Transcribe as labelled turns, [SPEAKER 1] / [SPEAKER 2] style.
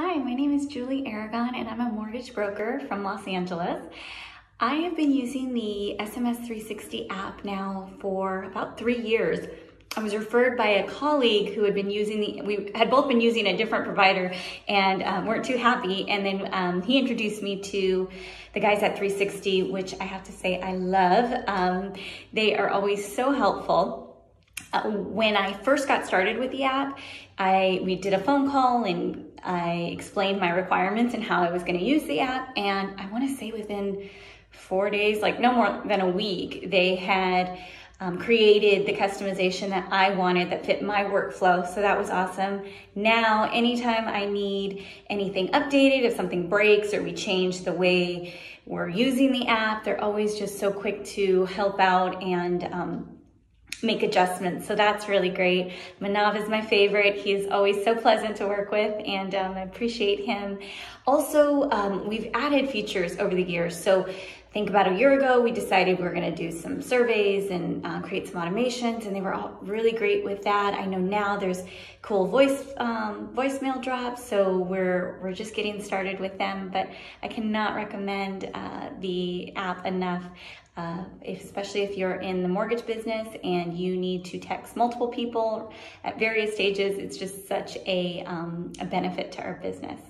[SPEAKER 1] Hi, my name is Julie Aragon and I'm a mortgage broker from Los Angeles. I have been using the SMS 360 app now for about three years. I was referred by a colleague who had been using the, we had both been using a different provider and um, weren't too happy. And then um, he introduced me to the guys at 360, which I have to say I love. Um, they are always so helpful. Uh, when I first got started with the app, I we did a phone call and I explained my requirements and how I was going to use the app. And I want to say within four days, like no more than a week, they had um, created the customization that I wanted that fit my workflow. So that was awesome. Now, anytime I need anything updated, if something breaks or we change the way we're using the app, they're always just so quick to help out and um, make adjustments. So that's really great. Manav is my favorite. He is always so pleasant to work with and um, I appreciate him. Also, um, we've added features over the years. So think about a year ago, we decided we are gonna do some surveys and uh, create some automations and they were all really great with that. I know now there's cool voice um, voicemail drops, so we're, we're just getting started with them, but I cannot recommend uh, the app enough. Uh, especially if you're in the mortgage business and you need to text multiple people at various stages, it's just such a, um, a benefit to our business.